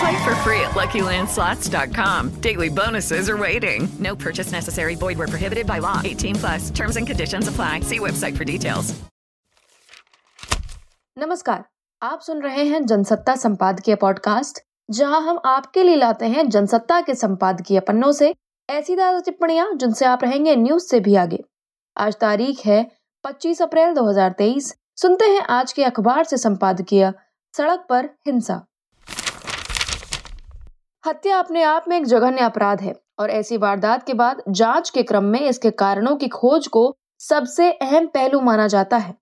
Play for free at LuckyLandSlots.com. Daily bonuses are waiting. No purchase necessary. Void where prohibited by law. 18 plus. Terms and conditions apply. See website for details. नमस्कार आप सुन रहे हैं जनसत्ता संपादकीय podcast जहाँ हम आपके लिए लाते हैं जनसत्ता के संपादकीय पन्नों से ऐसी ताज़ा टिप्पणियाँ जिनसे आप रहेंगे न्यूज़ से भी आगे आज तारीख है 25 अप्रैल 2023 सुनते हैं आज के अखबार से संपादकीय सड़क पर हिंसा हत्या अपने आप में एक जघन्य अपराध है और ऐसी वारदात के बाद जाँच के क्रम में इसके कारणों की खोज को सबसे अहम पहलू माना जाता है।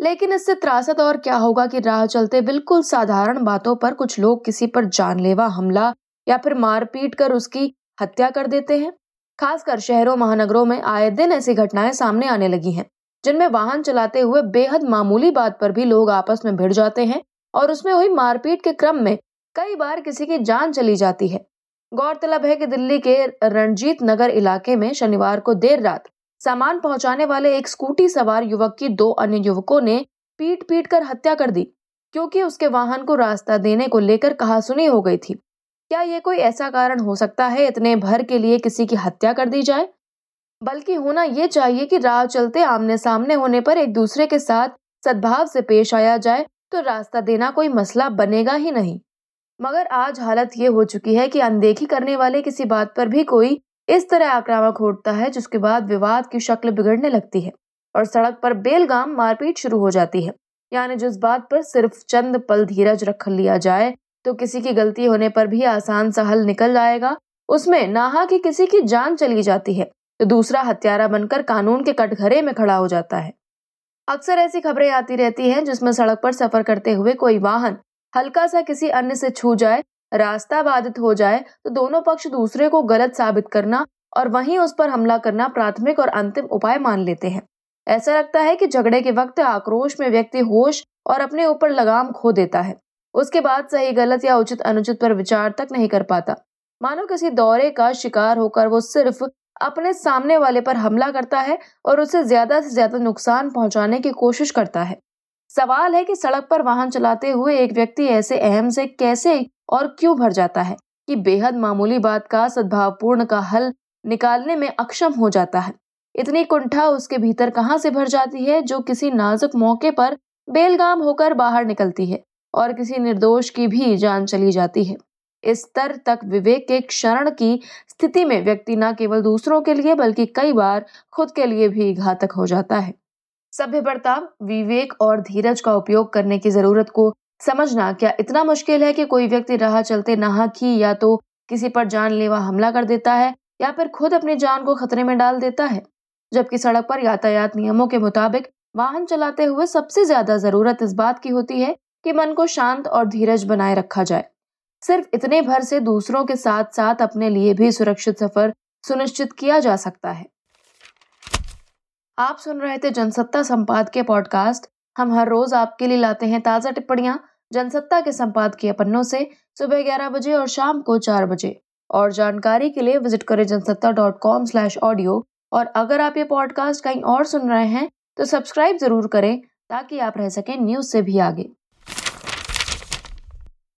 लेकिन इससे त्रासद और क्या होगा कि राह चलते बिल्कुल साधारण बातों पर कुछ लोग किसी पर जानलेवा हमला या फिर मारपीट कर उसकी हत्या कर देते हैं। खासकर शहरों, महानगरों में आए दिन ऐसी घटनाएँ सामने आने लगी हैं, जिनमें वाहन चलाते हुए बेहद मामूली बात पर भी लोग आपस में भिड़ जाते हैं और उसमें हुई मारपीट के क्रम में कई बार किसी की जान चली जाती है। गौरतलब है कि दिल्ली के रणजीत नगर इलाके में शनिवार को देर रात सामान पहुँचाने वाले एक स्कूटी सवार युवक की दो अन्य युवकों ने पीट पीट कर हत्या कर दी, क्योंकि उसके वाहन को रास्ता देने को लेकर कहा सुनी हो गई थी। क्या ये कोई ऐसा कारण हो सकता है इतने भर के लिए किसी की हत्या कर दी जाए? बल्कि होना ये चाहिए कि राह चलते आमने सामने होने पर एक दूसरे के साथ सद्भाव से पेश आया जाए तो रास्ता देना कोई मसला बनेगा ही नहीं। मगर आज हालत ये हो चुकी है कि अनदेखी करने वाले किसी बात पर भी कोई इस तरह आक्रामक होता है, जिसके बाद विवाद की शक्ल बिगड़ने लगती है और सड़क पर बेलगाम मारपीट शुरू हो जाती है। यानी जिस बात पर सिर्फ़ चंद पल धीरज रख लिया जाए तो किसी की गलती होने पर भी आसान सा हल निकल जाएगा उसमें नाहा की किसी की जान चली जाती है तो दूसरा हत्यारा बनकर कानून के कटघरे में खड़ा हो जाता है। अक्सर ऐसी खबरें आती रहती हैं, जिसमें सड़क पर सफ़र करते हुए कोई वाहन हल्का सा किसी अन्य से छू जाए, रास्ता बाधित हो जाए तो दोनों पक्ष दूसरे को गलत साबित करना और वहीं उस पर हमला करना प्राथमिक और अंतिम उपाय मान लेते हैं। ऐसा लगता है कि झगड़े के वक्त आक्रोश में व्यक्ति होश और अपने ऊपर लगाम खो देता है। उसके बाद सही, गलत या उचित अनुचित पर विचार तक नहीं कर पाता। मानो किसी दौरे का शिकार होकर वो सिर्फ़ अपने सामने वाले पर हमला करता है और उसे ज़्यादा से ज़्यादा नुकसान पहुँचाने की कोशिश करता है। सवाल है कि सड़क पर वाहन चलाते हुए एक व्यक्ति ऐसे अहम से कैसे और क्यों भर जाता है कि बेहद मामूली बात का, सद्भावपूर्ण का हल निकालने में अक्षम हो जाता है। इतनी कुंठा उसके भीतर कहाँ से भर जाती है जो किसी नाजुक मौके पर बेलगाम होकर बाहर निकलती है और किसी निर्दोष की भी जान चली जाती है? इस स्तर तक विवेक के क्षरण की स्थिति में व्यक्ति न केवल दूसरों के लिए बल्कि कई बार खुद के लिए भी घातक हो जाता है। सभ्य बर्ताव विवेक और धीरज का उपयोग करने की ज़रूरत को समझना क्या इतना मुश्किल है कि कोई व्यक्ति राह चलते नहा की या तो किसी पर जानलेवा हमला कर देता है या फिर खुद अपनी जान को खतरे में डाल देता है? जबकि सड़क पर यातायात नियमों के मुताबिक वाहन चलाते हुए सबसे ज़्यादा ज़रूरत इस बात की होती है कि मन को शांत और धीरज बनाए रखा जाए। सिर्फ़ इतने भर से दूसरों के साथ साथ अपने लिए भी सुरक्षित सफ़र सुनिश्चित किया जा सकता है। आप सुन रहे थे जनसत्ता संपाद के पॉडकास्ट हम हर रोज आपके लिए लाते हैं ताज़ा टिप्पणियाँ जनसत्ता के संपादकीय पन्नों से सुबह ग्यारह बजे और शाम को चार बजे। और जानकारी के लिए विज़िट करें Jansatta dot com slash audio और अगर आप ये पॉडकास्ट कहीं और सुन रहे हैं तो सब्सक्राइब ज़रूर करें ताकि आप रह सकें न्यूज़ से भी आगे।